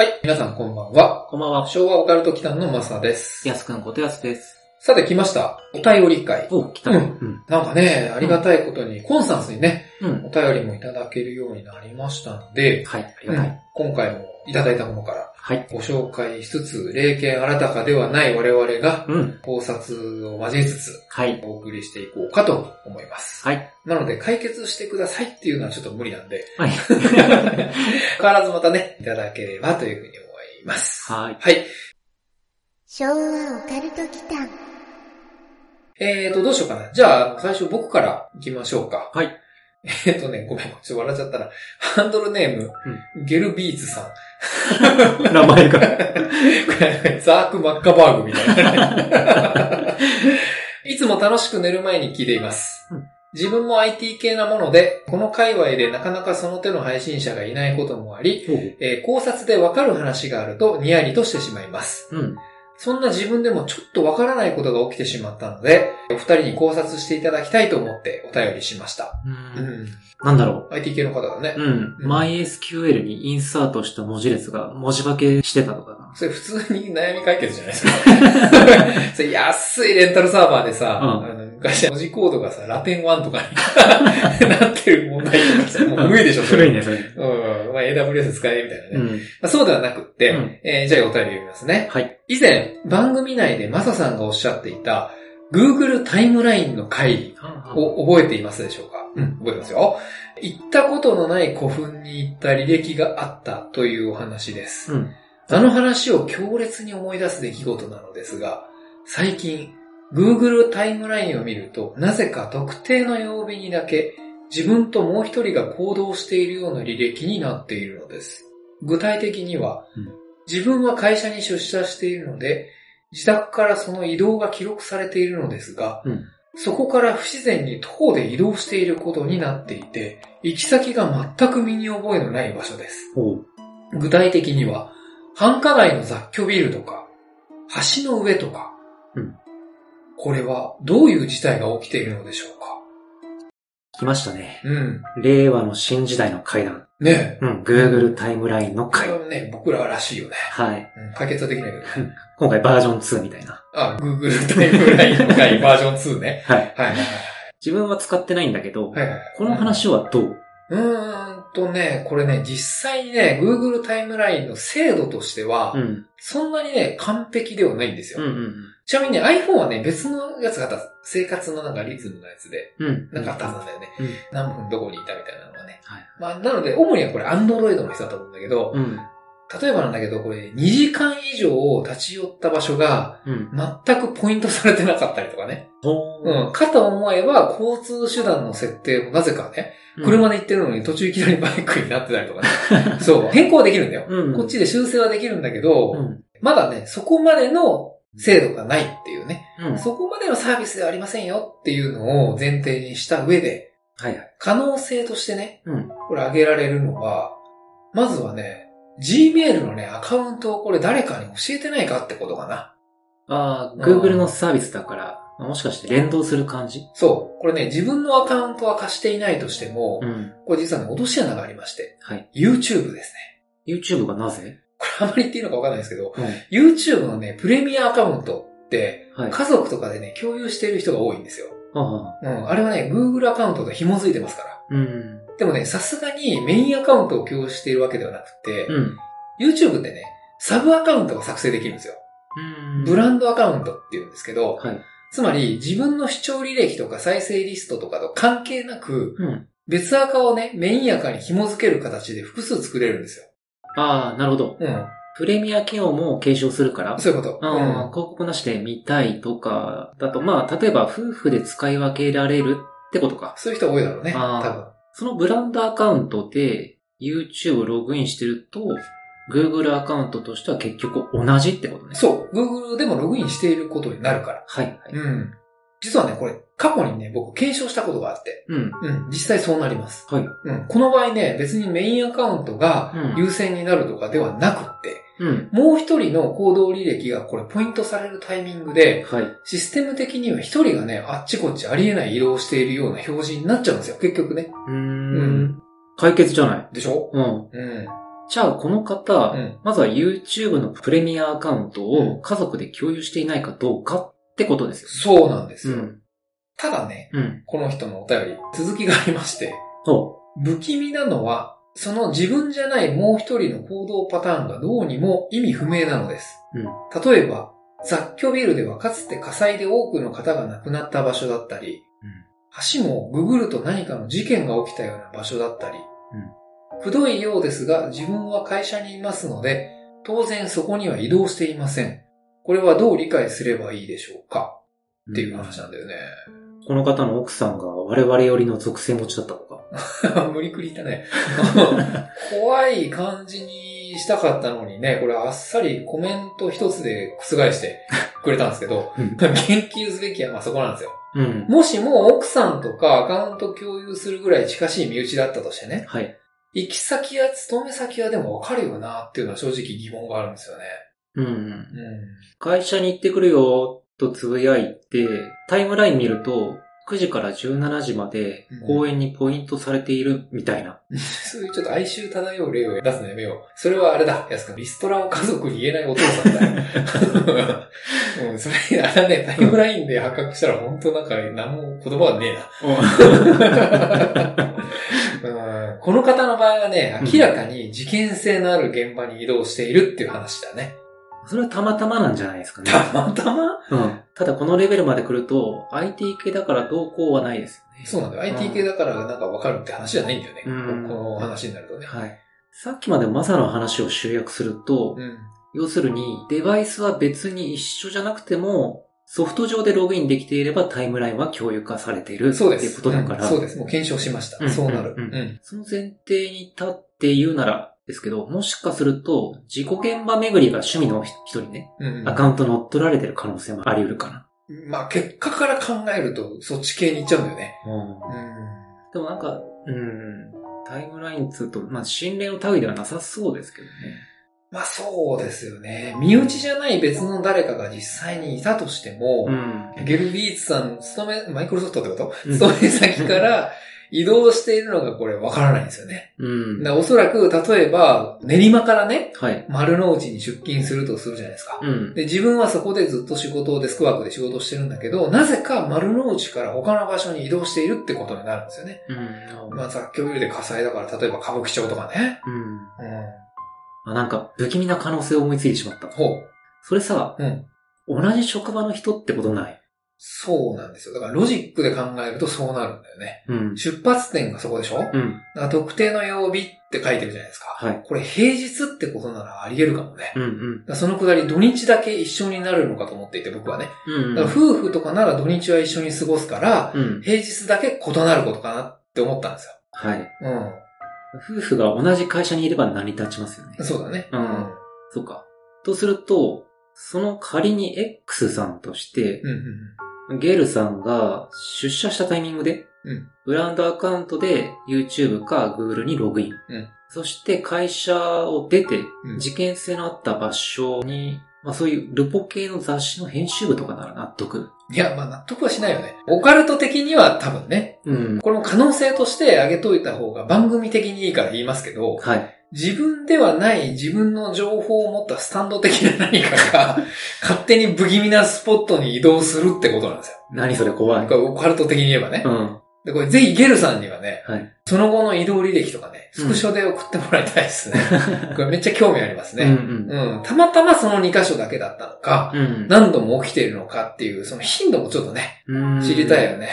はい。皆さんこんばんは。こんばんは。昭和オカルト祈間のマサです。やすくんことやすです。さて来ました。お便り会。お、来た。うんうん。なんかね、ありがたいことに、コンスタンスにね、うん。お便りもいただけるようになりましたので、はい、ありうんがたい。今回もいただいたものからはい。ご紹介しつつ、霊験新たかではない我々がうん。考察を交えつつ、はい。お送りしていこうかと思います。はい。なので、解決してくださいっていうのはちょっと無理なんで、はい。変わらずまたね、いただければというふうに思います。はい。はい。昭和オカルト祈間えーと、どうしようかな。じゃあ、最初僕から行きましょうか。はい。えーとね、ごめん、ちょっと笑っちゃったら、ハンドルネーム、ゲルビーズさん。名前が。ザーク・マッカバーグみたいな。いつも楽しく寝る前に聞いていますうん。自分も IT 系なもので、この界隈でなかなかその手の配信者がいないこともあり、えー考察でわかる話があるとニヤリとしてしまいます。うん。そんな自分でもちょっとわからないことが起きてしまったので、お二人に考察していただきたいと思ってお便りしました。う。うんん。なんだろ IT 系の方だね。う。うん。MySQL にインサートした文字列が文字化けしてたとかな。それ普通に悩み解決じゃないですか。それ安いレンタルサーバーでさ、うんあの昔文字コードがさ、ラテン1とかに なってる問題とかさ、もう無理でしょ。古いね、それ。うん。まあ AWS 使えみたいなね。まうん。あ、そうではなくって、うんえーじゃあお便り読みますね。はい。以前、番組内でマサさんがおっしゃっていた、Google タイムラインの会議を覚えていますでしょうか？うん、覚えてますよ。行ったことのない古墳に行った履歴があったというお話です。うん。あの話を強烈に思い出す出来事なのですが、最近、Google タイムラインを見ると、なぜか特定の曜日にだけ、自分ともう一人が行動しているような履歴になっているのです。具体的には、うん自分は会社に出社しているので、自宅からその移動が記録されているのですが、うん。そこから不自然に徒歩で移動していることになっていて、行き先が全く身に覚えのない場所です。具体的には、繁華街の雑居ビルとか、橋の上とか、うんこれはどういう事態が起きているのでしょうか？来ましたね。うん。令和の新時代の階段。ねえ。うん。Google タイムラインのこ回れ。はね、僕ららしいよね。はい。うん、解決はできないけどね。今回バージョン2みたいな。あ、Google タイムラインの回バージョン2ね。はい。はいはい自分は使ってないんだけど、はい。はいはい。この話はどう？うーんとね、これね、実際にね、Google タイムラインの精度としては、うん。そんなにね、完璧ではないんですよ。うんうんちなみにね、iPhone はね、別のやつがあった。生活のなんかリズムのやつで、うん。うん。なんかあったはずなんだよね。うん。何分どこにいたみたいなのがね。はい。まあ、なので、主にはこれ Android の人だと思うんだけど、うん。例えばなんだけど、これ2時間以上立ち寄った場所が、うん。全くポイントされてなかったりとかね。ほうん。かと思えば、交通手段の設定もなぜかね、車で行ってるのに途中いきなりバイクになってたりとかね。そう。変更はできるんだよ。うん。こっちで修正はできるんだけど、うん。まだね、そこまでの精度がないっていうね。うん。そこまでのサービスではありませんよっていうのを前提にした上で、はいはい。可能性としてね、うん。これ挙げられるのは、まずはね、Gmail のね、アカウントをこれ誰かに教えてないかってことかな。ああ、Google のサービスだから、もしかして連動する感じ？そう。これね、自分のアカウントは貸していないとしても、うん。これ実はね、落とし穴がありまして、はい。YouTube ですね。YouTube がなぜ？これあまり言っていいのかわかんないですけど、うん。YouTube のね、プレミアアカウントって、はい。家族とかでね、共有している人が多いんですよ。うん。あれはね、Google アカウントと紐づいてますから。うん。でもね、さすがにメインアカウントを共有しているわけではなくて、うん。YouTube ってね、サブアカウントが作成できるんですよ。うん。ブランドアカウントって言うんですけど、はい。つまり自分の視聴履歴とか再生リストとかと関係なく、うん。別アカをね、メインアカに紐付ける形で複数作れるんですよ。ああ、なるほど。うん。プレミア機能も継承するから、そういうこと。ああ広告なしで見たいとか、だと、まあ、例えば夫婦で使い分けられるってことか。そういう人多いだろうね。あー多分。そのブランドアカウントで YouTube ログインしてると、Google アカウントとしては結局同じってことね。そう。Google でもログインしていることになるから。はい、はい。うん。実はね、これ、過去にね、僕検証したことがあって。うん。うん。実際そうなります。はい。うん。この場合ね、別にメインアカウントがうん優先になるとかではなくって、うん。もう一人の行動履歴がこれポイントされるタイミングで、はい。システム的には一人がね、あっちこっちありえない移動をしているような表示になっちゃうんですよ、結局ね。うーん。うん解決じゃない。でしょ？うん。うん。じゃあ、この方、うんまずは YouTube のプレミアアカウントうんを家族で共有していないかどうかってことですよ。そうなんですよ。うん。ただね、うん。この人のお便り、続きがありまして、そ不気味なのは、その自分じゃないもう一人の行動パターンがどうにも意味不明なのです。うん。例えば、雑居ビルではかつて火災で多くの方が亡くなった場所だったり、橋もググると何かの事件が起きたような場所だったり、くどいようですが自分は会社にいますので、当然そこには移動していません。これはどう理解すればいいでしょうか？うん。っていう話なんだよね。この方の奥さんが我々よりの属性持ちだったのか。無理くり言ったね。怖い感じにしたかったのにね、これあっさりコメント一つで覆してくれたんですけど、うん言及すべきはまあそこなんですよ。うん。もしも奥さんとかアカウント共有するぐらい近しい身内だったとしてね、はい。行き先や勤め先はでもわかるよなっていうのは正直疑問があるんですよね。うん。うん。会社に行ってくるよとつぶやいて、タイムライン見ると、9時から17時までうん公園にポイントされているみたいな。そういうちょっと哀愁漂う例を出すのやめよう。それはあれだ、安くん。リストラを家族に言えないお父さんだよ。うん、それ、あれね、タイムラインで発覚したら本当なんか何も言葉がねえな。うんこの方の場合はね、明らかに事件性のある現場に移動しているっていう話だね。それはたまたまなんじゃないですかね。たまたま？うん。ただこのレベルまで来ると、IT 系だからどうこうはないですよね。そうなんだよ。IT 系だからなんかわかるって話じゃないんだよね。うんこの話になるとね。はい。さっきまでマサの話を集約すると、うん。要するに、デバイスは別に一緒じゃなくても、ソフト上でログインできていればタイムラインは共有化されているっていうそうです。ことだから、うんそうです。もう検証しました。うんそうなる。うんうん。その前提に立って言うならですけど、もしかすると、事故現場巡りが趣味の人にね、うんアカウント乗っ取られてる可能性もあり得るかな。まあ結果から考えるとそっち系に行っちゃうんだよね。うんうん。でもなんか、うん、タイムラインつうと、まあ、心霊の類ではなさそうですけどね。まあそうですよね。身内じゃない別の誰かが実際にいたとしても、ん。ゲルビーツさん、勤め、マイクロソフトってこと？うん勤め先から移動しているのがこれわからないんですよね。うん。だおそらく、例えば、練馬からね、はい。丸の内に出勤するとするじゃないですか。うん。で、自分はそこでずっと仕事をデスクワークで仕事してるんだけど、なぜか丸の内から他の場所に移動しているってことになるんですよね。うん。まあ雑居ビルで火災だから、例えば歌舞伎町とかね。うん。うん。あ、なんか、不気味な可能性を思いついてしまった。ほう。それさ、うん。同じ職場の人ってことないそうなんですよ。だからロジックで考えるとそうなるんだよね。うん。出発点がそこでしょ？だかうん。ら特定の曜日って書いてるじゃないですか。はい。これ平日ってことならあり得るかもね。うんうん。そのくだり土日だけ一緒になるのかと思っていて僕はね。うんだから夫婦とかなら土日は一緒に過ごすから、うん。平日だけ異なることかなって思ったんですよ。はい。う夫婦が同じ会社にいれば成り立ちますよねん。。そうだね。うんそうか。とすると、その仮に X さんとして、うん。うんゲルさんが出社したタイミングで、うんブランドアカウントで YouTube か Google にログイン。うんそして会社を出てうん、事件性のあった場所に、まあそういうルポ系の雑誌の編集部とかなら納得。いや、まあ納得はしないよね。オカルト的には多分ね。うん。これも可能性として挙げといた方が番組的にいいから言いますけど、はい。自分ではない自分の情報を持ったスタンド的な何かが 勝手に不気味なスポットに移動するってことなんですよ。何それ怖い。これオカルト的に言えばね。うん。で、これぜひゲルさんにはね、はい。その後の移動履歴とかね、スクショで送ってもらいたいですね。これめっちゃ興味ありますうんね。うん。うん。たまたまその2箇所だけだったのか、うん。何度も起きているのかっていう、その頻度もちょっとね、うん知りたいよね。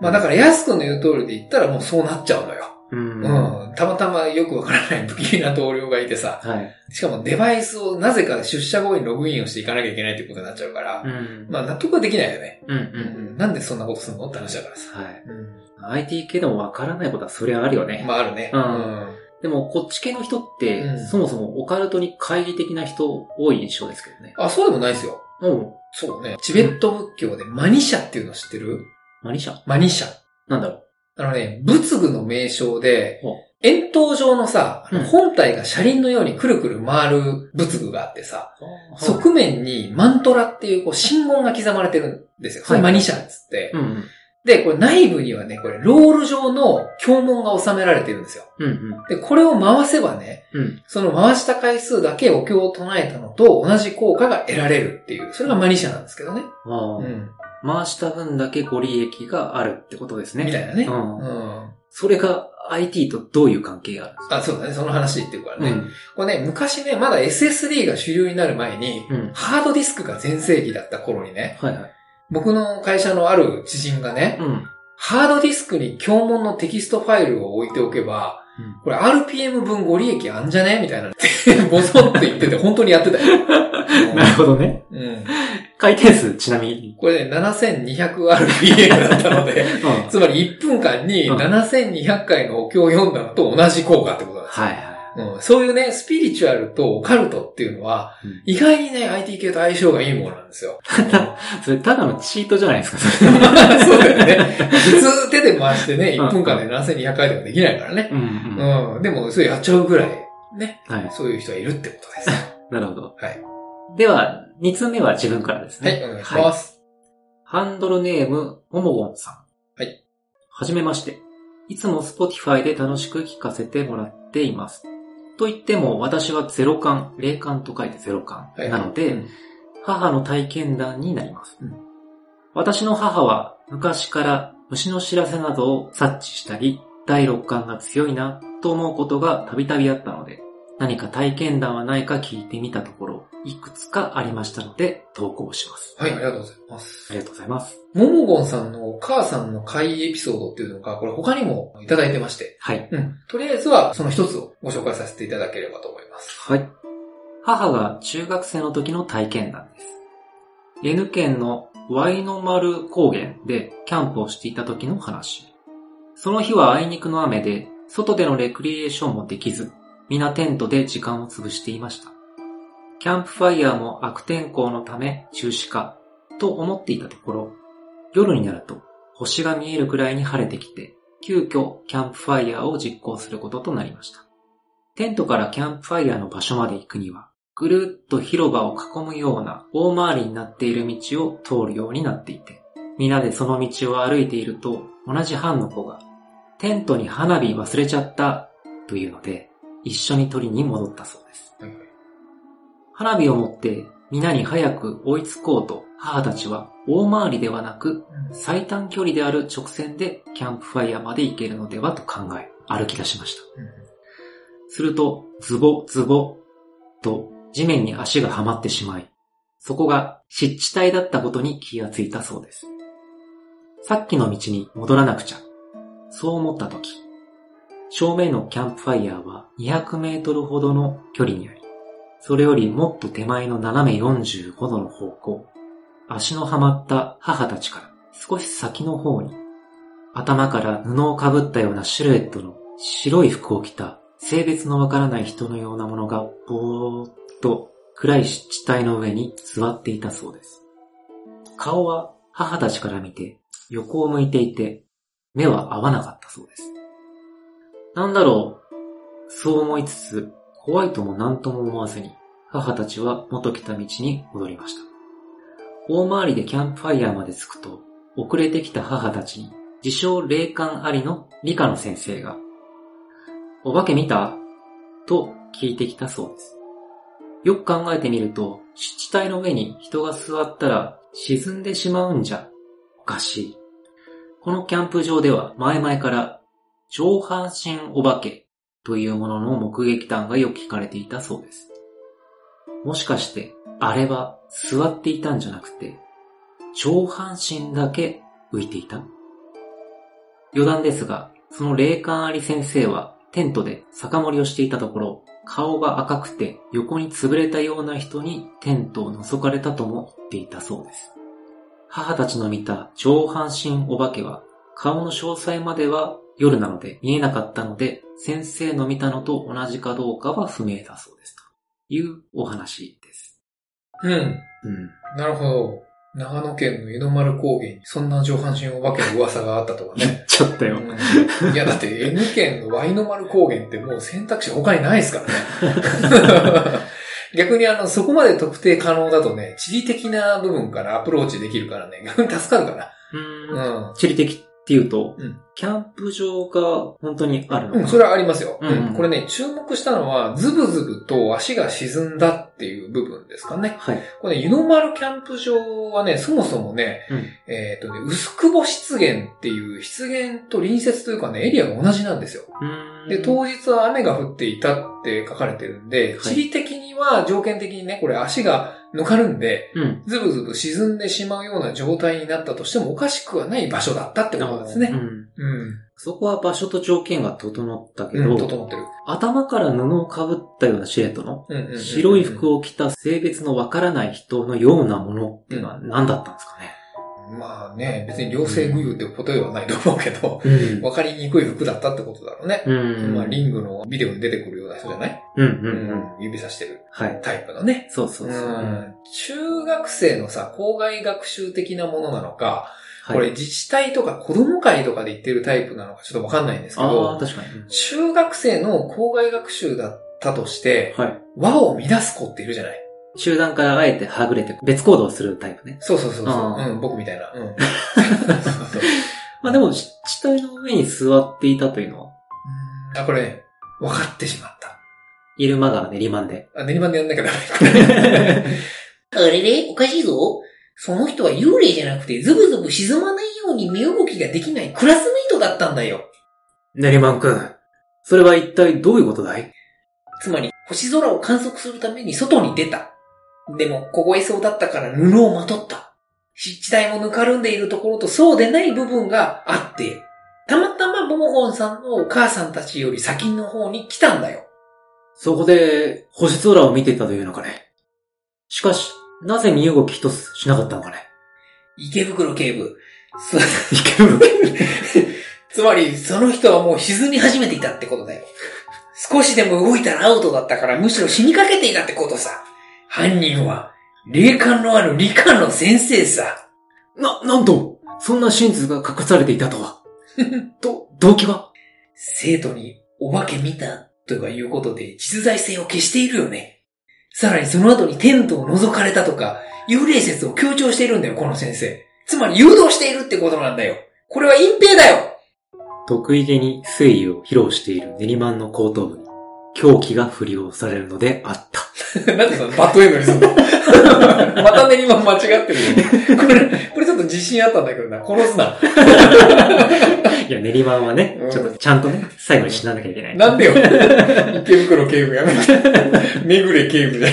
まあだから、安くんの言う通りで言ったらもうそうなっちゃうのよ。うん。うん。たまたまよくわからない不気味な同僚がいてさ、はい。しかもデバイスをなぜか出社後にログインをしていかなきゃいけないってことになっちゃうから、うん。まあ納得はできないよね。うんう。うんん。なんでそんなことするの？って話だからさ。はい。うん。IT 系でもわからないことはそりゃあるよね。まああるね。うんでも、こっち系の人って、うんそもそもオカルトに懐疑的な人多い印象ですけどね。あ、そうでもないですよ。うん。そうね。チベット仏教でマニシャっていうの知ってる？何社マニシャ。なんだろあのね、仏具の名称で円筒状のさ、うん本体が車輪のようにくるくる回る仏具があってさ、う。側面にマントラっていうこう信号が刻まれてるんですよ。それマニシャっつって。うんうん。で、これ内部にはね、これロール状の経文が収められてるんですよ。うんうん。で、これを回せばね、うん。その回した回数だけお経を唱えたのと同じ効果が得られるっていう、それがマニシャなんですけどね。うん。回した分だけご利益があるってことですね。みたいなね。うんうん。それが IT とどういう関係があるんですか？あ、そうだね。その話言ってるからね。うん。これね、昔ね、まだ SSD が主流になる前に、うん。ハードディスクが全盛期だった頃にね、はいはい。僕の会社のある知人がね、うん。ハードディスクに経文のテキストファイルを置いておけば、これ RPM 分ご利益あんじゃね？みたいな。ボソって言ってて本当にやってたよ。なるほどね。うん。回転数ちなみに。これね、7200RPM だったので、うん。つまり1分間にうん7200回のお経を読んだのと同じ効果ってことなんですよ。はいはい。うん、そういうね、スピリチュアルとオカルトっていうのは、うん意外にね、IT 系と相性がいいものなんですよ。それただのチートじゃないですか、そ そうだよね。普通手で回してね、うん1分間で7200回でもできないからね。れ。うんうん。うん。でも、それやっちゃうぐらい、ね。はい。そういう人がいるってことです。なるほど。はい。では、二つ目は自分からですね。はい、お願いします。ハンドルネーム、ももごんさん。はい。はじめまして。いつも Spotify で楽しく聞かせてもらっています。と言っても、私はゼロ感、霊感と書いてゼロ感。はいなので、うん母の体験談になります。うん私の母は昔から虫の知らせなどを察知したり、第六感が強いなと思うことがたびたびあったので、何か体験談はないか聞いてみたところ、いくつかありましたので投稿します。はい、ありがとうございますあ。りがとうございます。ももごんさんのお母さんの怪エピソードっていうのが、これ他にもいただいてまして、はい。うん。とりあえずはその一つをご紹介させていただければと思います。はい。母が中学生の時の体験談です。N 県のワイノ丸高原でキャンプをしていた時の話。その日はあいにくの雨で、外でのレクリエーションもできず、皆テントで時間を潰していました。キャンプファイヤーも悪天候のため中止か、と思っていたところ、夜になると星が見えるくらいに晴れてきて、急遽キャンプファイヤーを実行することとなりました。テントからキャンプファイヤーの場所まで行くには、ぐるっと広場を囲むような大回りになっている道を通るようになっていて、皆でその道を歩いていると、同じ班の子が、テントに花火忘れちゃった、というので、一緒に取りに戻ったそうです。花火を持って皆に早く追いつこうと母たちは大回りではなく最短距離である直線でキャンプファイヤーまで行けるのではと考え歩き出しました。するとズボズボと地面に足がはまってしまい、そこが湿地帯だったことに気がついたそうです。さっきの道に戻らなくちゃ。そう思ったとき、正面のキャンプファイヤーは200メートルほどの距離にあり、それよりもっと手前の斜め45度の方向、足のはまった母たちから少し先の方に、頭から布をかぶったようなシルエットの白い服を着た性別のわからない人のようなものがぼーっと暗い湿地帯の上に座っていたそうです。顔は母たちから見て横を向いていて目は合わなかったそうです。なんだろう、そう思いつつ怖いとも何とも思わずに母たちは元来た道に戻りました。大回りでキャンプファイヤーまで着くと遅れてきた母たちに自称霊感ありの理科の先生がお化け見た？と聞いてきたそうです。よく考えてみると、湿地帯の上に人が座ったら沈んでしまうんじゃおかしい。このキャンプ場では前々から上半身お化けというものの目撃談がよく聞かれていたそうです。もしかして、あれは座っていたんじゃなくて、上半身だけ浮いていた？余談ですが、その霊感あり先生はテントで酒盛りをしていたところ、顔が赤くて横に潰れたような人にテントを覗かれたとも言っていたそうです。母たちの見た上半身お化けは顔の詳細までは夜なので見えなかったので、先生の見たのと同じかどうかは不明だそうです。というお話です。うん。うん。なるほど。長野県の湯の丸高原にそんな上半身お化けの噂があったとはね。ちょっとよ。うんいや、だって N 県のワイの丸高原ってもう選択肢他にないですからね。逆にあの、そこまで特定可能だとね、地理的な部分からアプローチできるからね、逆 に助かるかうんら。うん。地理的っていうと、うんキャンプ場が本当にあるのかうん、なそれはありますよ。うんうんこれね、注目したのは、ズブズブと足が沈んだっていう部分ですかね。はい。これね、湯の丸キャンプ場はね、そもそもね、うんえっ、とね、薄久保湿原っていう湿原と隣接というかね、エリアが同じなんですよ。うんで、当日は雨が降っていたって書かれてるんで、はい地理的には条件的にね、これ足がぬかるんで、うん。ズブズブ沈んでしまうような状態になったとしてもおかしくはない場所だったってことですね。うん。うん。そこは場所と条件が整ったけど、うん、整ってる。頭から布をかぶったようなシルエットの白い服を着た性別のわからない人のようなものっていうのは何だったんですかね？まあね、別に両性具有ってことではないと思うけど、うんわかりにくい服だったってことだろうね。うん。まあ、リングのビデオに出てくるような人じゃないうんううんうん。指さしてるはい。タイプのね。そうそうそう。うん中学生のさ、校外学習的なものなのか、はいこれ自治体とか子供会とかで言ってるタイプなのかちょっとわかんないんですけど、確かに。中学生の校外学習だったとして、はい。和を乱す子っているじゃない集団からあえてはぐれて別行動をするタイプね。そうそうそうそう。うん、僕みたいな。うん。そうそうまあでも、地体の上に座っていたというのは、あ、これね、分かってしまった。イルマ川練馬で。あ、練馬でやんなきゃダメ。あれれおかしいぞ。その人は幽霊じゃなくて、ズブズブ沈まないように身動きができないクラスメイトだったんだよ。練馬くん、それは一体どういうことだい？つまり、星空を観測するために外に出た。でも、凍えそうだったから布をまとった。湿地帯もぬかるんでいるところとそうでない部分があって、たまたまボモゴンさんのお母さんたちより先の方に来たんだよ。そこで、星空を見ていたというのかね。しかし、なぜ身動き一つしなかったのかね。池袋警部。す 池袋 つまり、その人はもう沈み始めていたってことだよ。少しでも動いたらアウトだったからむしろ死にかけていたってことさ。犯人は、霊感のある理科の先生さ。な、なんと、そんな真実が隠されていたとは。ど、動機は？生徒にお化け見たとかいうことで実在性を消しているよね。さらにその後にテントを覗かれたとか、幽霊説を強調しているんだよ、この先生。つまり誘導しているってことなんだよ。これは隠蔽だよ得意げに誠意を披露している練馬の後頭部に、狂気が振り下ろされるのであった。なんでそのバッドエンドにすんの？また練馬間違ってる。これ、これちょっと自信あったんだけどな。殺すな。いや、練馬はねうん、ちょっとちゃんとね、最後に死ななきゃいけない。なんでよ。池袋警部やめて。めぐれ警部で。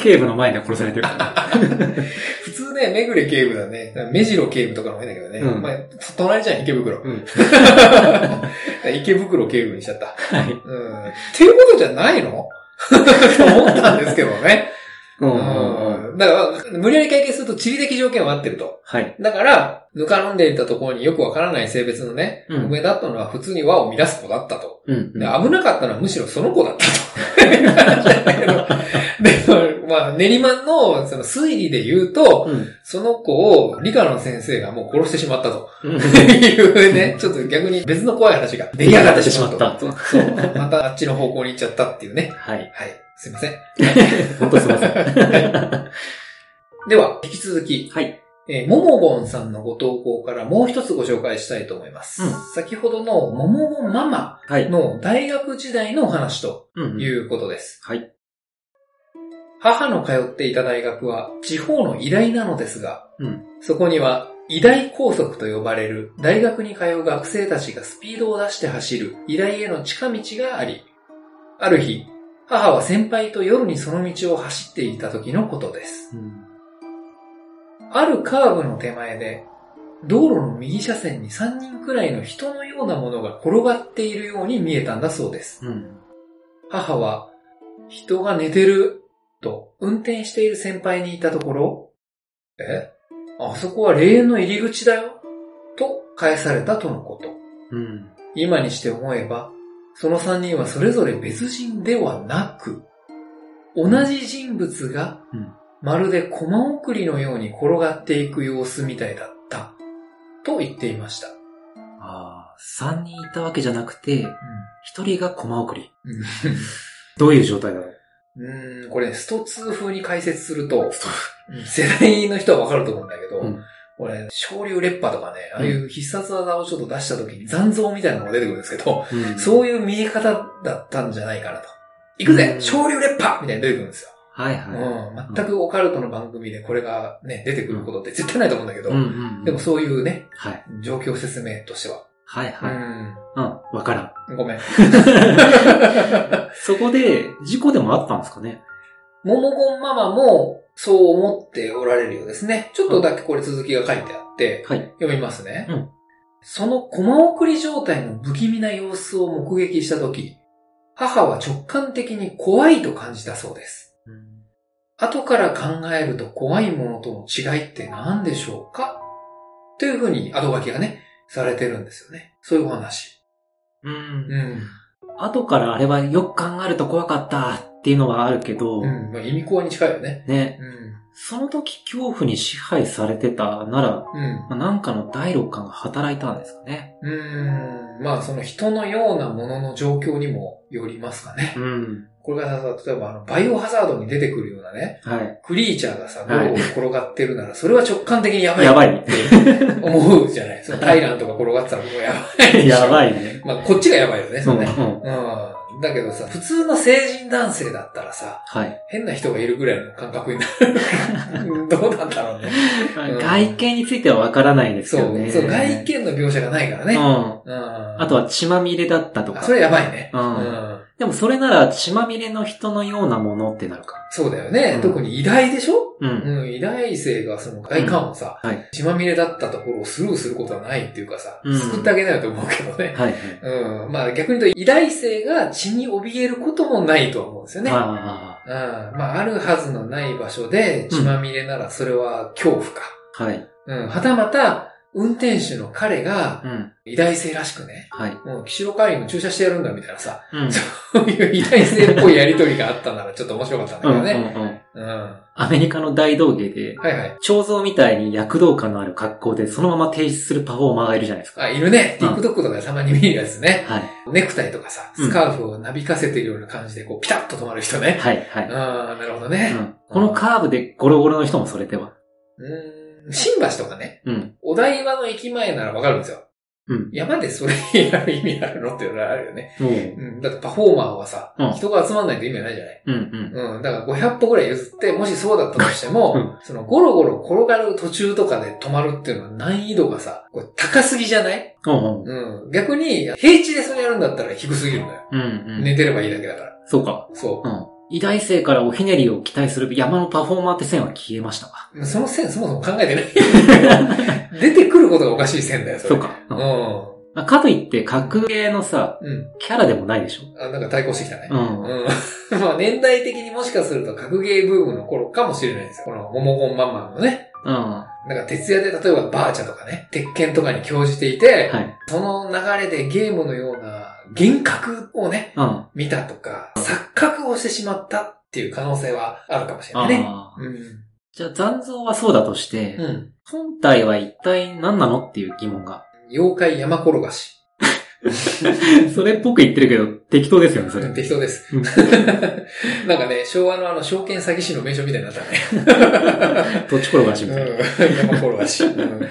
警部の前で殺されてるから。普通ね、めぐれ警部だね。目白警部とかの方がいいんだけどね。うんまあ、隣じゃん、池袋。うん。池袋警部にしちゃった。はい。うん。っていうことじゃないの？と思ったんですけどね。うんうん。だから、無理やり解決すると地理的条件は合ってると。はい。だから、ぬかるんでいたところによくわからない性別のね、うん上だったのは普通に輪を乱す子だったと。うん。で危なかったのはむしろその子だったと。だけど。でも、まあ、練馬のその推理で言うと、うん。その子を理科の先生がもう殺してしまったと。うん。いうね、ちょっと逆に別の怖い話が出来上がってしまった。そう。またあっちの方向に行っちゃったっていうね。はい。はい。すいません。本当すいません。では、引き続き、はい。えーももごんさんのご投稿からもう一つご紹介したいと思います。うん先ほどのももごんママはい。の大学時代のお話とうんいうことです。はい。母の通っていた大学は地方の医大なのですが、うん。そこには医大高速と呼ばれる大学に通う学生たちがスピードを出して走る医大への近道があり、ある日、母は先輩と夜にその道を走っていた時のことです。うん。あるカーブの手前で、道路の右車線に3人くらいの人のようなものが転がっているように見えたんだそうです。うん。母は、人が寝てる、と運転している先輩に言ったところ、え？あそこは霊園の入り口だよ。と返されたとのこと。うん。今にして思えば、その三人はそれぞれ別人ではなく、同じ人物がうん。まるでコマ送りのように転がっていく様子みたいだった、と言っていました。ああ、三人いたわけじゃなくて、一人がコマ送り。うん どういう状態だろううーん、これ、スト2風に解説すると、うん世代の人はわかると思うんだけど、うんこれ、昇竜烈波とかね、ああいう必殺技をちょっと出した時に残像みたいなのが出てくるんですけど、うんそういう見え方だったんじゃないかなと。行くぜうん昇竜烈波みたいに出てくるんですよ。はいはい。うん。全くオカルトの番組でこれがね、出てくることって絶対ないと思うんだけど、うんうん。でもそういうね、はい。状況説明としては。はいはい。ううん。わからん。ん。ごめん。そこで、事故でもあったんですかね？ももゴンママもそう思っておられるようですね。ちょっとだけこれ続きが書いてあって、はい。読みますね。うんそのコマ送り状態の不気味な様子を目撃したとき、母は直感的に怖いと感じたそうです。後から考えると怖いものとの違いって何でしょうか？というふうに後書きがね、されてるんですよね。そういうお話。うん。うん。後からあれはよく考えると怖かったっていうのはあるけど、うん。まあ、意味怖に近いよね。ね、うん。その時恐怖に支配されてたなら、うん。まあなんかの第六感が働いたんですかね。うーん。まあ、その人のようなものの状況にもよりますかね。うん。これがさ、例えばあの、バイオハザードに出てくるようなね、はい。クリーチャーがさ、ゴはいロゴロ転がってるなら、それは直感的にやばい。やばい。って思うじゃない。そのタイランとか転がってたらもうやばい。やばい。いね。まあ、こっちがやばいよね、そうん。のね。うん。うん。だけどさ、普通の成人男性だったらさ、はい。変な人がいるぐらいの感覚になる。どうなんだろうね。うん外見についてはわからないですそう、よね。そう、外見の描写がないからね。うん。うん。あとは血まみれだったとか。あそれやばいね。うんうん。でもそれなら血まみれの人のようなものってなるか。そうだよね。うん特に偉大でしょ？うん。うん、偉大生がその外観をさ、はい。血まみれだったところをスルーすることはないっていうかさ、うん救ってあげないと思うけどね。はい。うん。まあ逆に言うと、偉大生が血に怯えることもないとは思うんですよね。あうん。まああるはずのない場所で血まみれならそれは恐怖か。あ。はい。うん。はたまた、運転手の彼がうん。偉大生らしくね、はい。もう、岸路会員の駐車してやるんだみたいなさ、うん。そういう偉大生っぽいやりとりがあったならちょっと面白かったんだ。けどね。うん。うん。はアメリカの大道芸で、いはい。彫像みたいに躍動感のある格好でそのまま提出するパフォーマーがいるじゃないですか。あ、いるね。うん TikTok とかでたまに見るやつね。はい。ネクタイとかさ、スカーフをなびかせてるような感じで、こう、ピタッと止まる人ね。はい。はい。ああ、なるほどうね。ん。このカーブでゴロゴロの人もそれでは。うーん。新橋とかね、うん。お台場の駅前ならわかるんですよ。うん。山でそれやる意味あるのっていうのはあるよね。もう。うん。だってパフォーマーはさ、うん人が集まんないと意味ないじゃない。うんうん。うん。だから500歩ぐらい譲って、もしそうだったとしても、うんそのゴロゴロ転がる途中とかで止まるっていうのは難易度がさ、これ高すぎじゃない？うんうん。うん。逆に、平地でそれやるんだったら低すぎるんだよ。うんうん。寝てればいいだけだから。そうか。そう。うん。偉大生からおひねりを期待する山のパフォーマーって線は消えましたわ。その線そもそも考えてない。出てくることがおかしい線だよ、それ。そうか。ううんかといって、格ゲーのさ、うん。キャラでもないでしょ？あ、なんか対抗してきたね。うん。うん。まあ年代的にもしかすると格ゲーブームの頃かもしれないですよ。このモモゴンマンマンのね。うん。はなんか徹夜で例えばバーチャとかね、鉄拳とかに興じていて、い。その流れでゲームのような幻覚をね、うん。見たとか、錯覚をしてしまったっていう可能性はあるかもしれないね。うん。じゃあ残像はそうだとして、うん。本体は一体何なのっていう疑問が。妖怪山転がし。それっぽく言ってるけど、適当ですよね、それ。適当です。うん なんかね、昭和のあの、証券詐欺師の名称みたいになったね。どっち転がしみたいな。うん。山転がし。うん。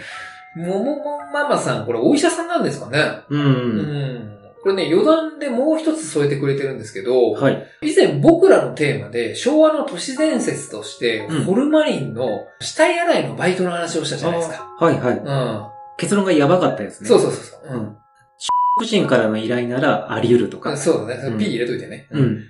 もももママさん、これお医者さんなんですかねうん。うん。これね、余談でもう一つ添えてくれてるんですけど、はい。以前僕らのテーマで昭和の都市伝説として、うんホルマリンの死体洗いのバイトの話をしたじゃないですか。はいはい。うん。結論がやばかったですね。そうそうそうそう。うん。うん。婦人からの依頼ならあり得るとか。そうだね。うん P 入れといてね。う。ん。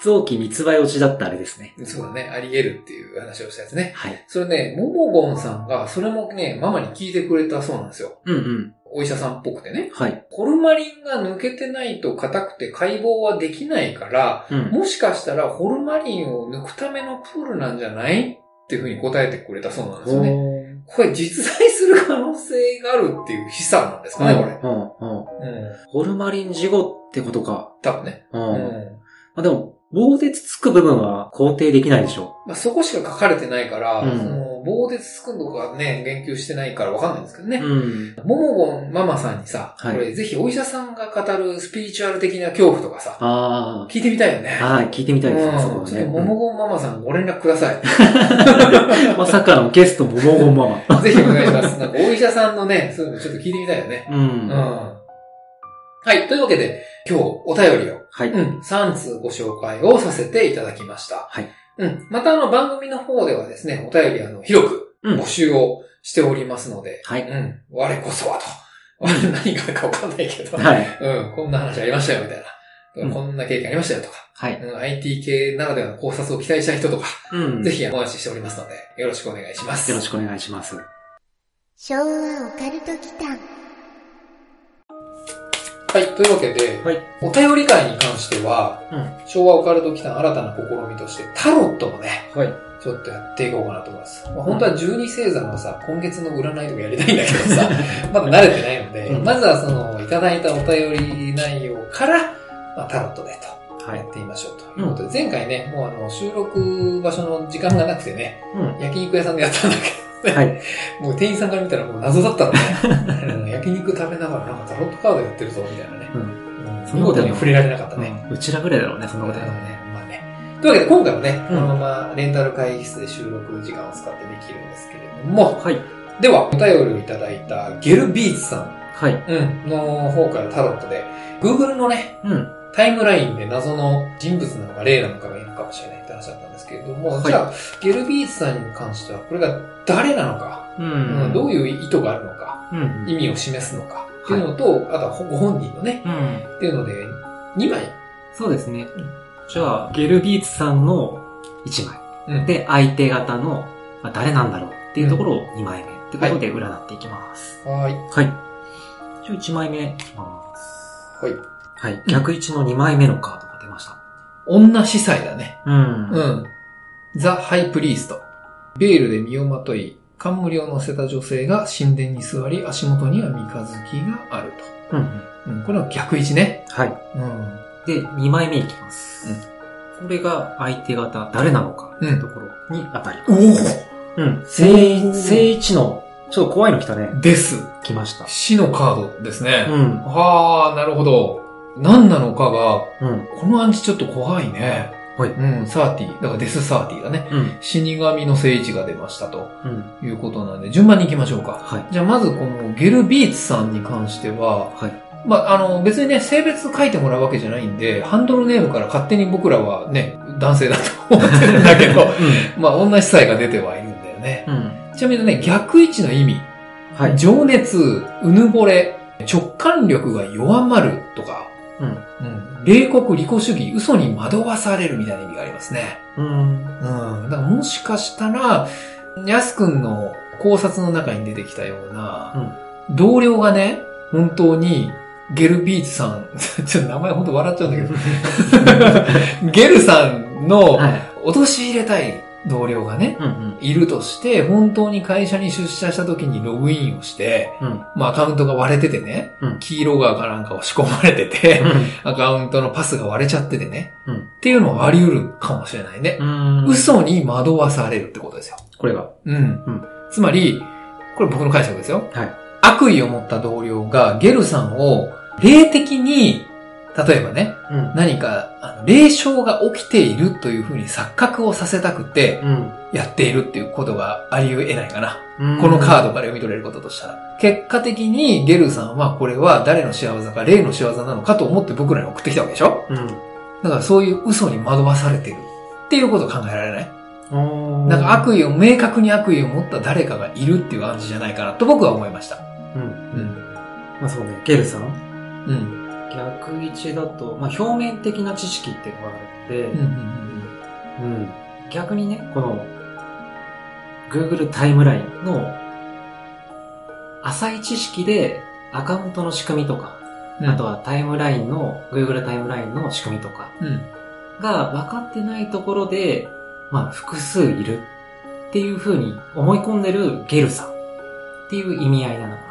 臓器密売落ちだったあれですね。そうだね。あり得るっていう話をしたやつね。はい。それね、ももごんさんが、それもね、ママに聞いてくれたそうなんですよ。うんうん。お医者さんっぽくてね。はい。ホルマリンが抜けてないと硬くて解剖はできないから、うん。もしかしたらホルマリンを抜くためのプールなんじゃないっていうふうに答えてくれたそうなんですよね。これ実在する可能性があるっていう示唆なんですかね、これ。うん、うん。うん。ホルマリン事後ってことか。多分ね。う。うんん。まあでも、棒でつつく部分は肯定できないでしょ。まあ、そこしか書かれてないから、うんその棒でつくのかね、言及してないからわかんないんですけどね。ん。ももごんママさんにさ、はいこれぜひお医者さんが語るスピリチュアル的な恐怖とかさ、あ聞いてみたいよね。あ。はい、聞いてみたいですね、うんそこはね。ももごんママさんご連絡ください。う んまさかのゲスト、ももごんママ。ぜひお願いします。なんかお医者さんのね、そういうのちょっと聞いてみたいよね。ううん。ん。はい。というわけで、今日お便りを、はい。うん、3通ご紹介をさせていただきました。はい。うん。またあの番組の方ではですね、お便りあの、広くうん募集をしておりますので、はい。うん。我こそはと。我 何があるかわかんないけど、はい。うん。こんな話ありましたよ、みたいな。うんこんな経験ありましたよとか、はい。うん、IT 系ならではの考察を期待した人とか、うん。ぜひお待ちしておりますので、よろしくお願いします。よろしくお願いします。昭和オカルト祈間はい。というわけで、はい。お便り会に関しては、うん。昭和オカルト来た新たな試みとして、タロットもね、はい。ちょっとやっていこうかなと思います。まあ、本当は12星座のさ、今月の占いとかやりたいんだけどさ、まだ慣れてないので、うんまずはその、いただいたお便り内容から、まあ、タロットでと、はいやってみましょうということで、前回ね、もうあの、収録場所の時間がなくてね、うん。焼肉屋さんでやったんだけど、はい。もう店員さんから見たらもう謎だったのね。うん焼肉食べながらなんかタロットカードやってるぞ、みたいなね。うん。見事に触れられなかったね。うちらぐらいだろうね、そんなことやね。ね。まあね。というわけで今回もね、うんこのままレンタル会議室で収録時間を使ってできるんですけれども、はい。では、お便りをいただいたゲルビーツさん、はい。うん、の方からタロットで、Google のね、うん。タイムラインで謎の人物なのか霊なのかがかもしれないって話だったんですけれども、はいじゃあ、ゲルビーツさんに関しては、これが誰なのか、ううんん。どういう意図があるのか、うん。意味を示すのか、っていうのと、あとはご本人のね、うん。っていうので、2枚。そうですね。じゃあ、ゲルビーツさんの1枚。うんで、相手方の、まあ、誰なんだろうっていうところを2枚目ってことで占っていきます。はーい。はい。じゃあ1枚目いきます。はい。はい。逆位置の2枚目のカード。女司祭だね。うん。うん。ザ・ハイプリースト。ベールで身をまとい、冠を乗せた女性が神殿に座り、足元には三日月があるうん。と。うん、これは逆位置ね。はい。うん。で、2枚目いきます。これが相手方誰なのかうところに当たりおます。おうん。正、正位置の、ちょっと怖いの来たね。です。来ました。死のカードですね。うん。はあ、なるほど。何なのかが、うん。この暗示ちょっと怖いね。はいうん、サーティ。だからデスサーティだね。うん。死神の聖地が出ましたとうん。いうことなんで、順番に行きましょうか。はい。じゃあまずこのゲルビーツさんに関しては、はい。まあ、あの、別にね、性別書いてもらうわけじゃないんで、ハンドルネームから勝手に僕らはね、男性だと思ってるんだけど、まあ、女司祭が出てはいるんだよね。うん。ちなみにね、逆位置の意味、はい。情熱、うぬぼれ、直感力が弱まるとか、うん。うん、冷酷、利己主義、嘘に惑わされるみたいな意味がありますね。うん。うん。だからもしかしたら、ヤス君の考察の中に出てきたような、同僚がね、本当に、ゲルビーツさん、ちょっと名前本当笑っちゃうんだけど、ゲルさんのはい。陥れたい同僚がね、うん。うん。いるとして、本当に会社に出社した時にログインをして、うん。まあアカウントが割れててね、うんキーロガーかなんかを仕込まれてて、アカウントのパスが割れちゃっててね、うん。っていうのはあり得るかもしれないね。うん。嘘に惑わされるってことですよ。これが。うん。うんつまり、これ僕の解釈ですよ。はい。悪意を持った同僚がゲルさんを霊的に、例えばね、うん。何か、あの霊障が起きているというふうに錯覚をさせたくて、うん。やっているっていうことがあり得ないかな。うんこのカードから読み取れることとしたら。結果的にゲルさんはこれは誰の仕業か霊の仕業なのかと思って僕らに送ってきたわけでしょ？うん。だからそういう嘘に惑わされてるっていうことを考えられない？なんか悪意を、明確に悪意を持った誰かがいるっていう暗示じゃないかなと僕は思いました。うん。うん。まあそうね、ゲルさん。うん。逆位置だと、まあ表面的な知識っていうのがあるうん。うん。逆にね、この、Google タイムラインの浅い知識でアカウントの仕組みとか、うん。あとはタイムラインの、Google タイムラインの仕組みとかうん。が分かってないところで、まあ複数いるっていう風に思い込んでるゲルさん。っていう意味合いなのかうん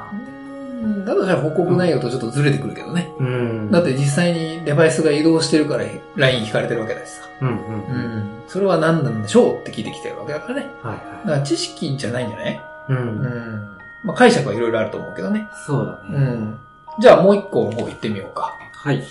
だとしたら報告内容とちょっとずれてくるけどね。な。うん。だって実際にデバイスが移動してるから LINE 引かれてるわけだしさ。うんうん。うはいん。それは何なんでしょうって聞いてきてるわけだからね。はだから知識じゃないんじゃない？い。う。うんん。まあ解釈はいろいろあると思うけどね。そうだね。うん。じゃあもう一個の方行ってみようか。はい。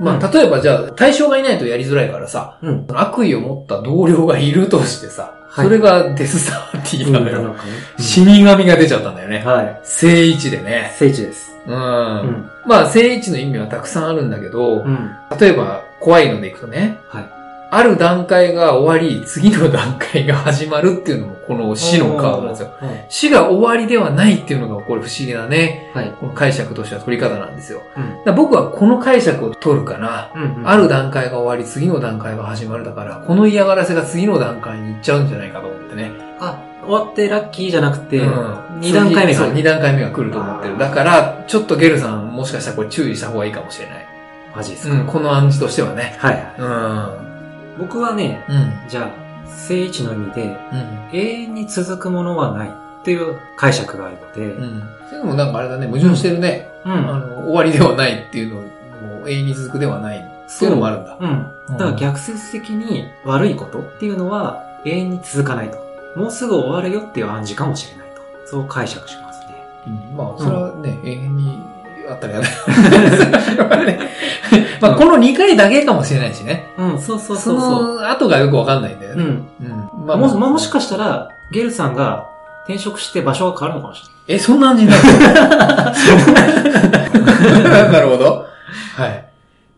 まあ、例えばじゃあ、対象がいないとやりづらいからさ、うん。悪意を持った同僚がいるとしてさ、はいそれがデスサーティーなのよ。のかね。死神が出ちゃったんだよね。はい。聖一でね。聖地です。うん。うん。まあ、聖一の意味はたくさんあるんだけど、うん。例えば、怖いのでいくとね、はい。ある段階が終わり、次の段階が始まるっていうのも、この死のカードなんですよ。はい。死が終わりではないっていうのが、これ不思議なね、はい。この解釈としては取り方なんですよ。うん僕はこの解釈を取るかな。うん。ある段階が終わり、次の段階が始まるだから、この嫌がらせが次の段階に行っちゃうんじゃないかと思ってね。あ、終わってラッキーじゃなくて、うん二段階目がそう、二段階目が来ると思ってる。だから、ちょっとゲルさん、もしかしたらこれ注意した方がいいかもしれない。マジですか、うん、この暗示としてはね。はいはい。うん。僕はね、うん。じゃあ、聖一の意味で、うん。永遠に続くものはないっていう解釈があるので、うん。それでもなんかあれだね、矛盾してるね。うん。あの、終わりではないっていうのも、永遠に続くではないっていうのもあるんだ。うん。だから逆説的に悪いことっていうのは永遠に続かないと。もうすぐ終わるよっていう暗示かもしれないと。そう解釈しますね。うんまあ、それはね、永遠にあったね まあ、この2回だけかもしれないしね。うん、そうそうそそうそう。の後がよくわかんないんだよね。うん。うん。まもし、まあ、もしかしたら、ゲルさんが転職して場所が変わるのかもしえ、そんな感じになる なるほど。はい。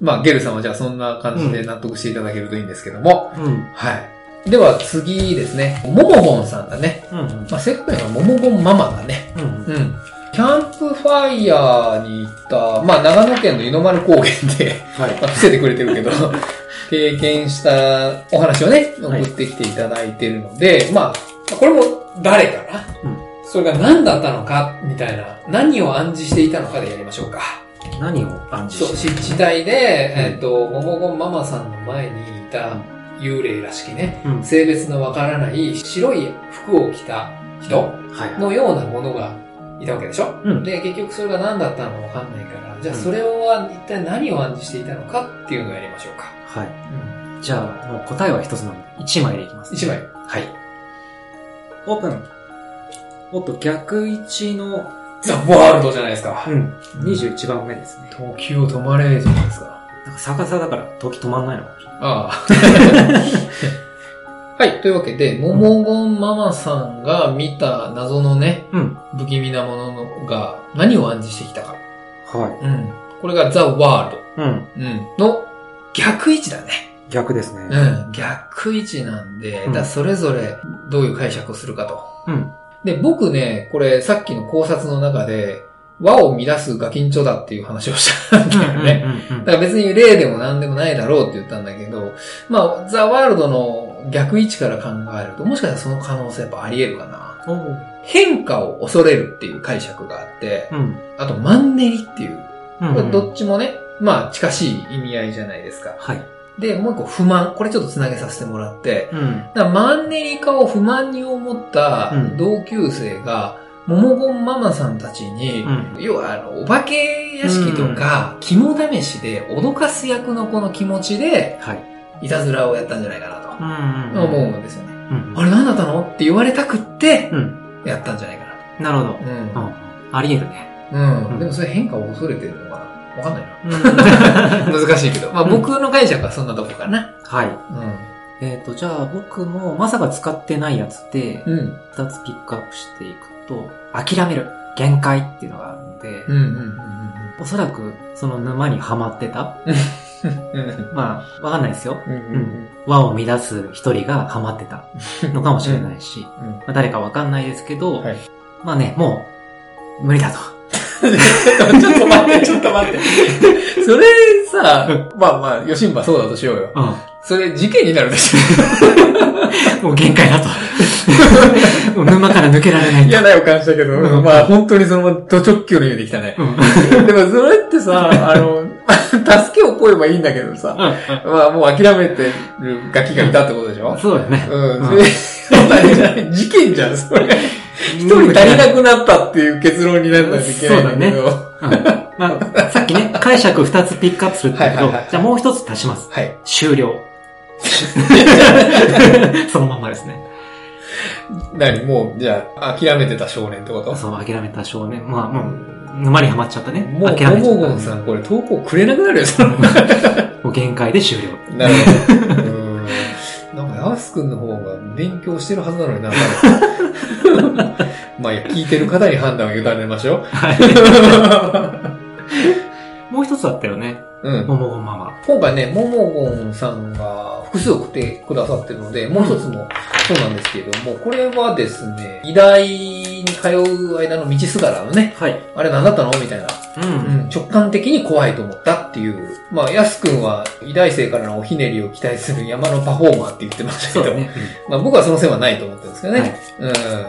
まあ、ゲルさんはじゃあそんな感じで納得していただけるといいんですけども。れない。うん。はい。では次ですね。ももごんさんだね。うん。まあ、正確にはももごんママだね。うん。うん。うん。キャンプファイヤーに行った、まあ、長野県の湯の丸高原で、はい。まあ、伏せてくれてるけど、経験したお話をね、送はいってきていただいてるので、まあ、これも誰かな、うんそれが何だったのか、みたいな、何を暗示していたのかでやりましょうか。何を暗そう、示して湿地帯で、えっ、と、ももごんママさんの前にいた幽霊らしきね、うん。性別のわからない白い服を着た人はい。のようなものがいたわけでしょ？うん。で、結局それが何だったのかわかんないから、じゃあうんそれは一体何を暗示していたのかっていうのをやりましょうか。はい。うん。じゃあ、もう答えは一つなので、1枚でいきます。一枚。はい。オープン。おっと、逆位置の、ザ・ワールドじゃないですか。うん。21番目ですね。時を止まれじゃないですか。なんか逆さだから時止まんないのかもしれない。ああ。はい。というわけで、ももごんママさんが見た謎のね、うん。不気味なもののが何を暗示してきたか。はうん。これがザ・ワールド。い。うん。うん。の逆位置だね。逆ですね。うん。逆位置なんで、うんだそれぞれどういう解釈をするかと。うん。で、僕ね、これさっきの考察の中で、和を乱すガキンチョだっていう話をしたんだよね。だから別に例でも何でもないだろうって言ったんだけど、まあ、ザ・ワールドの逆位置から考えると、もしかしたらその可能性やっぱあり得るかな。変化を恐れるっていう解釈があって、うん。あとマンネリっていう、うん。これどっちもね、まあ近しい意味合いじゃないですか。はい。で、もう一個不満。これちょっと繋げさせてもらって、うん。だマンネリ化を不満に思ったうん同級生が、ももごんママさんたちに、うん要はあの、お化け屋敷とか、肝試しで脅かす役のこの気持ちで、はい。いたずらをやったんじゃないかな思うんですよね。うん。あれ何だったのって言われたくって、うん。やったんじゃないかななるほど。と。うん。あり得るね。うん。うんでもそれ変化を恐れてるのかな？わかんないな。うん。難しいけど。まあうん僕の解釈はそんなとこかな。はい。うえっと、じゃあ僕もまさか使ってないやつで。二つピックアップしていくと、諦める。限界っていうのがあるので、おそらくその沼にはまってた。まあ、わかんないですよ。うんうん輪を乱す一人がハマってたのかもしれないし、まあ、誰かわかんないですけど、はいまあね、もう、無理だと。ちょっと待って、ちょっと待って。それさ、まあまあ、吉村そうだとしようよ。うそれ事件になるでしょ。ん。もう限界だと。もう沼から抜けられないと。嫌な予感したけど、うんまあ本当にそのままド直球のようにできたね。うん。でもそれってさ、あの、助けを請えばいいんだけどさ、まあもう諦めてるガキがいたってことでしょ？そうだよね。うん。それ、そうだね事件じゃん、それ。一人足りなくなったっていう結論にならないといけないんだけど。うんまあ、さっきね、解釈二つピックアップするってけど、じゃあもう一つ足します。はい。終了。そのまんまですね。何？もう、じゃあ、諦めてた少年ってこと？そう、諦めた少年。まあ、もう、沼にはまっちゃったね。もう、諦めちゃった。モモゴンさん、これ投稿くれなくなるよ。もう限界で終了。なるほど。うん。なんか、ヤス君の方が勉強してるはずなのにな、まあ、聞いてる方に判断を委ねましょもう一つあったよね。う。うん。ももごママ。今回ね、ももごんさんが複数送ってくださってるので、もう一つもそうなんですけれども、これはですね、医大に通う間の道すがらのね、はい。あれ何だったのみたいな、う。うんん、直感的に怖いと思ったっていう。まあ、やすくんは医大生からのおひねりを期待する山のパフォーマーって言ってましたけど、そうだね。まあ僕はその線はないと思ってるんですけどね。はい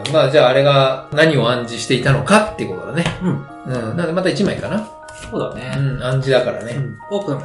うん。まあじゃああれが何を暗示していたのかっていうことだね。うん。うん。なのでまた1枚かな。そうだうね。ん、暗示だからね。うん。オープン。は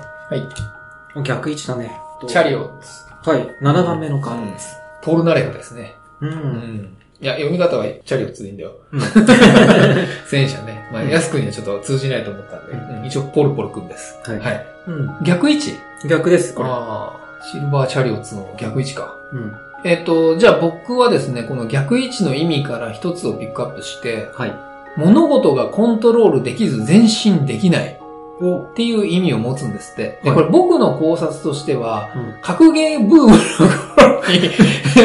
い。逆位置だね。チャリオッツ。はい。7番目のカードです。ポールナレフですね。う。うんん。いや、読み方はチャリオッツでいいんだよ。うん 戦車ね。まあ、うんやすくんにはちょっと通じないと思ったんで、うんうん一応ポルポルくんです。はいはい。うん。逆位置？逆です、これ。ああ、シルバーチャリオッツの逆位置か。うん。えっ、と、じゃあ僕はですね、この逆位置の意味から一つをピックアップして、はい。物事がコントロールできず前進できないお。っていう意味を持つんですって。これ僕の考察としては、うん。格ゲーブームの頃に、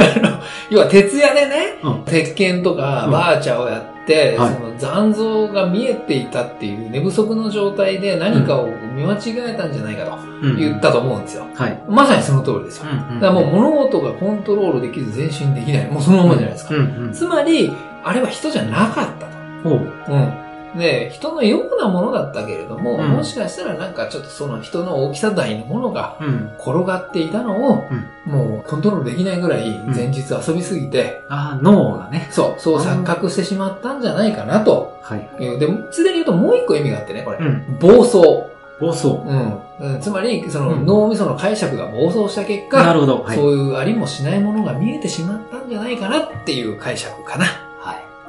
要は徹夜でね、うん。鉄拳とかうんバーチャをやって、はいその残像が見えていたっていう寝不足の状態で何かを見間違えたんじゃないかとうん。言ったと思うんですよ。はい。まさにその通りですよ。うん。だからもう物事がコントロールできず前進できない。もうそのままじゃないですか。うん。うん。つまり、あれは人じゃなかったう。うん。で、人のようなものだったけれども、うんもしかしたらなんかちょっとその人の大きさ大のものがうん。転がっていたのを、もうコントロールできないぐらい前日遊びすぎて、ああ、脳がね。そう、そう錯覚してしまったんじゃないかなと。はい。いうで、ついでに言うともう一個意味があってね、これ。うん。暴走。暴走。うん。うんつまり、そのうん脳みその解釈が暴走した結果、なるほど。はい。そういうありもしないものが見えてしまったんじゃないかなっていう解釈かな。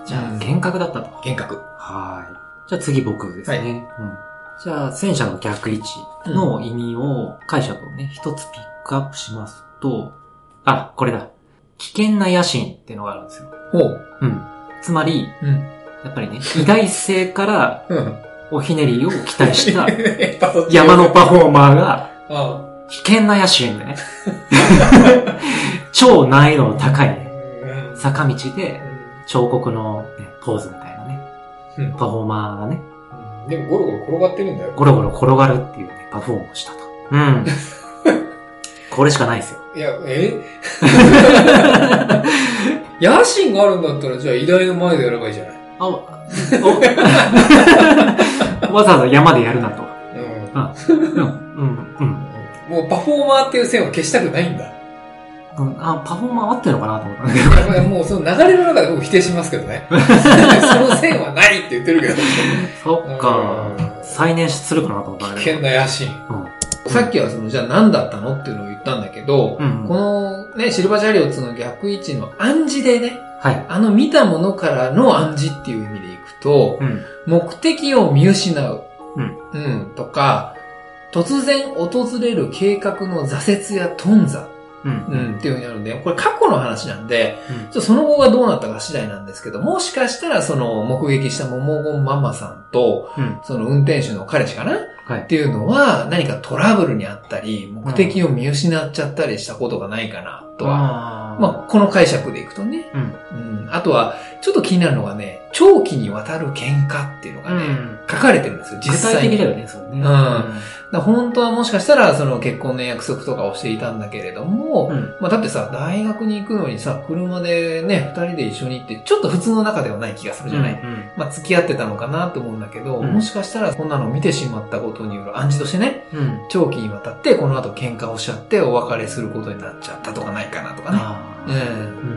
はい。じゃあ、うん幻覚だったと。幻覚。はい。じゃあ次僕ですね。はいうん。じゃあ、戦車の逆位置の意味を、解釈をね、一つピックアップしますと、あ、これだ。危険な野心っていうのがあるんですよ。ほう。うん。つまり、うん。やっぱりね、偉大性からうん。おひねりを期待した 山のパフォーマーがあ危険な野心でね、超難易度の高いね、うん坂道で彫刻の、ね、ポーズみたいなね、うんパフォーマーがね、でもゴロゴロ転がってるんだよ。ゴロゴロ転がるっていうね、パフォームをしたと。うん。これしかないですよ。いや、え？野心があるんだったら、じゃあ偉大の前でやればいいじゃない。あ、お わざわざ山でやるなと。うん。うん、うん、うん。もうパフォーマーっていう線を消したくないんだ。うんあ、パフォーマー合ってるのかなと思ったんだけど。いやもうその流れの中で僕否定しますけどね。その線はないって言ってるけど。そっかうん。再燃するかなと思ったんだ危けど。険な野心。うんさっきはその、じゃあ何だったのっていうのを言ったんだけど、うんこのね、シルバーチャリオッツの逆位置の暗示でね、はい。あの見たものからの暗示っていう意味でいくと、うん。目的を見失う。うん。うん。とか、突然訪れる計画の挫折や頓挫。うん。うん。っていうふうにあるんで、これ過去の話なんで、うんその後がどうなったか次第なんですけど、もしかしたらその目撃したモモゴンママさんと、うん。その運転手の彼氏かなはいっ。ていうのは何かトラブルにあったり、目的を見失っちゃったりしたことがないかな、とは。はまあ、この解釈でいくとね。うん。うん。あとは、ちょっと気になるのがね、長期にわたる喧嘩っていうのがね、うん。書かれてるんですよ、実具際に。体的だよね、それね。うんだ本当はもしかしたら、その結婚の約束とかをしていたんだけれども、うん。まあだってさ、大学に行くのにさ、車でね、二人で一緒に行って、ちょっと普通の中ではない気がするじゃない、うん。まあ付き合ってたのかなと思うんだけど、うんもしかしたらこんなのを見てしまったことによる暗示としてね、うん。長期にわたってこの後喧嘩をしちゃってお別れすることになっちゃったとかないかなとかね。あうーん。う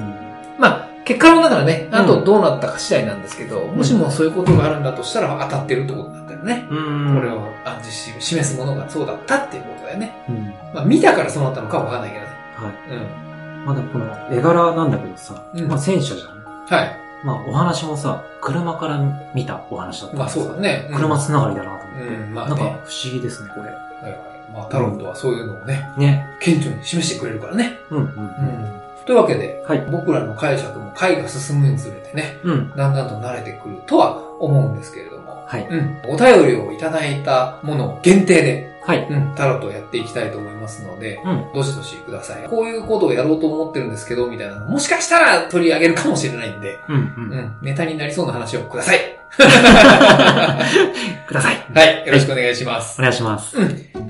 ん。まあ、結果論だからね、あとうんどうなったか次第なんですけど、もしもそういうことがあるんだとしたら当たってるってことだったよね。うん。これを暗示し、示すものがそうだったっていうことだよね。うん。まあ見たからそうなったのかはわかんないけどね。はい。うん。まだこの絵柄なんだけどさ、うんまあ戦車じゃん。はい。まあお話もさ、車から見たお話だったまあそうだね。うん車つながりだな。うん、まあなんかね。不思議ですね、これ。はいはいまあタロットはそういうのをね、ね。顕著に示してくれるからね。うんうん。うん。というわけで、はい。僕らの解釈も回が進むにつれてね、うん。だんだんと慣れてくるとは思うんですけれども、はい。うん。お便りをいただいたものを限定で、はい。うん、タロットをやっていきたいと思いますので、うん。どしどしください。こういうことをやろうと思ってるんですけど、みたいなのもしかしたら取り上げるかもしれないんで、うん。う。うんん、ネタになりそうな話をください。ください。はい、よろしくお願いします。お願いします。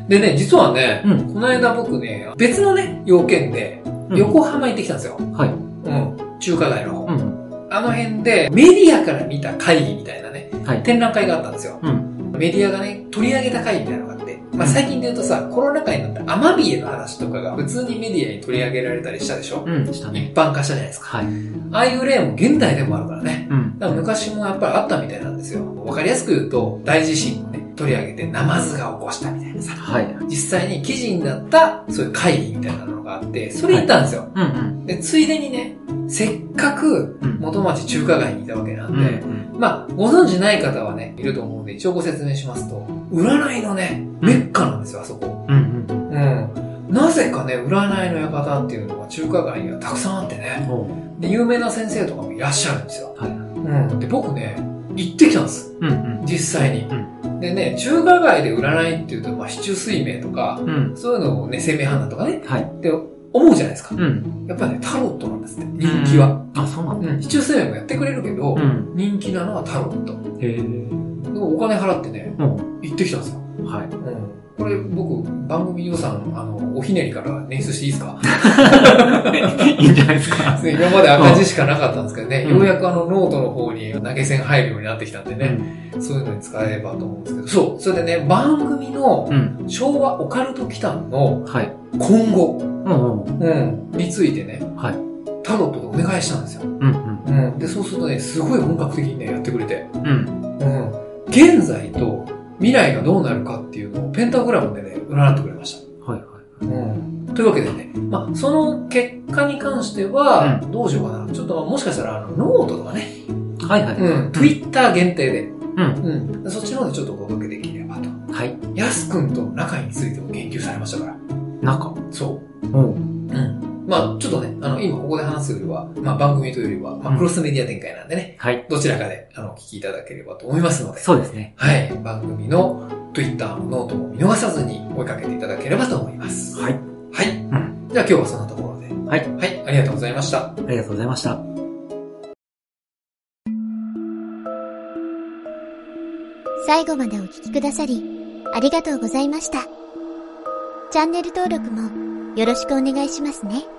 でね、実はね、うん。この間僕ね、別のね、要件で、うん横浜行ってきたんですよ。はい。うん。中華街の方。うん。あの辺で、メディアから見た会議みたいなね、はい。展覧会があったんですよ。うん。メディアがね、取り上げた会みたいなのがまあ最近で言うとさ、コロナ禍になったアマビエの話とかが普通にメディアに取り上げられたりしたでしょ？うん。したね。一般化したじゃないですか。はい。ああいう例も現代でもあるからね。うん。だから昔もやっぱりあったみたいなんですよ。わかりやすく言うと、大地震をね、取り上げてナマズが起こしたみたいなさ。はい。実際に記事になった、そういう会議みたいなのがあって、それ行ったんですよ。うんうん。で、ついでにね、せっかくうん。元町中華街にいたわけなんうん。で、まあ、ご存知ない方はね、いると思うんで、一応ご説明しますと、占いのね、メッカなんですよ、あそこ。うんうん。うん。なぜかね、占いの館っていうのが中華街にはたくさんあってね、で、有名な先生とかもいらっしゃるんですよ。はい。うん。で、僕ね、行ってきたんです。うんうん。実際に。でね、中華街で占いっていうと、まあ、市中水明とか、うん。そういうのをね、生命判断とかね、はい。って思うじゃないですか。うん。やっぱね、タロットなんですって、人気は。あ、そうなんだ。うん。四柱推命もやってくれるけど、うん。人気なのはタロット。へえ。お金払ってね、も行ってきたんですよ。う、はい。うん。これ僕、番組予算、あの、おひねりから捻出していいですか？いいんじゃないですか。今まで赤字しかなかったんですけどね、うんようやくあのノートの方に投げ銭入るようになってきたんでね、そういうのに使えればと思うんですけど、そう、それでね、番組のうん。昭和オカルト奇譚のはい。今後、うんうん。うん、についてね、はい。タロットでお願いしたんですよ。うんうん。で、そうするとね、すごい本格的にね、やってくれて、うん。うん。うん。現在と未来がどうなるかっていうのをペンタグラムでね、占ってくれました。はいはい。うん。というわけでね、まあ、その結果に関しては、どうしようかな。ちょっともしかしたら、あの、ノートとかね、はいはい。うん、Twitter 限定で、うん。うん、そっちの方でちょっとお届けできればと。はい。ヤス君との仲についても言及されましたから。中。そおう。う。うん。まあちょっとね、あの、今ここで話すよりは、まあ番組というよりは、まあクロスメディア展開なんでね、はい。どちらかで、あの、お聞きいただければと思いますので、そうですね。はい。番組の Twitter もノートも見逃さずに追いかけていただければと思います。はい。はい。んじゃあ今日はそんなところで。はい。はい。ありがとうございました。ありがとうございました。最後までお聞きくださり、ありがとうございました。チャンネル登録もよろしくお願いしますね。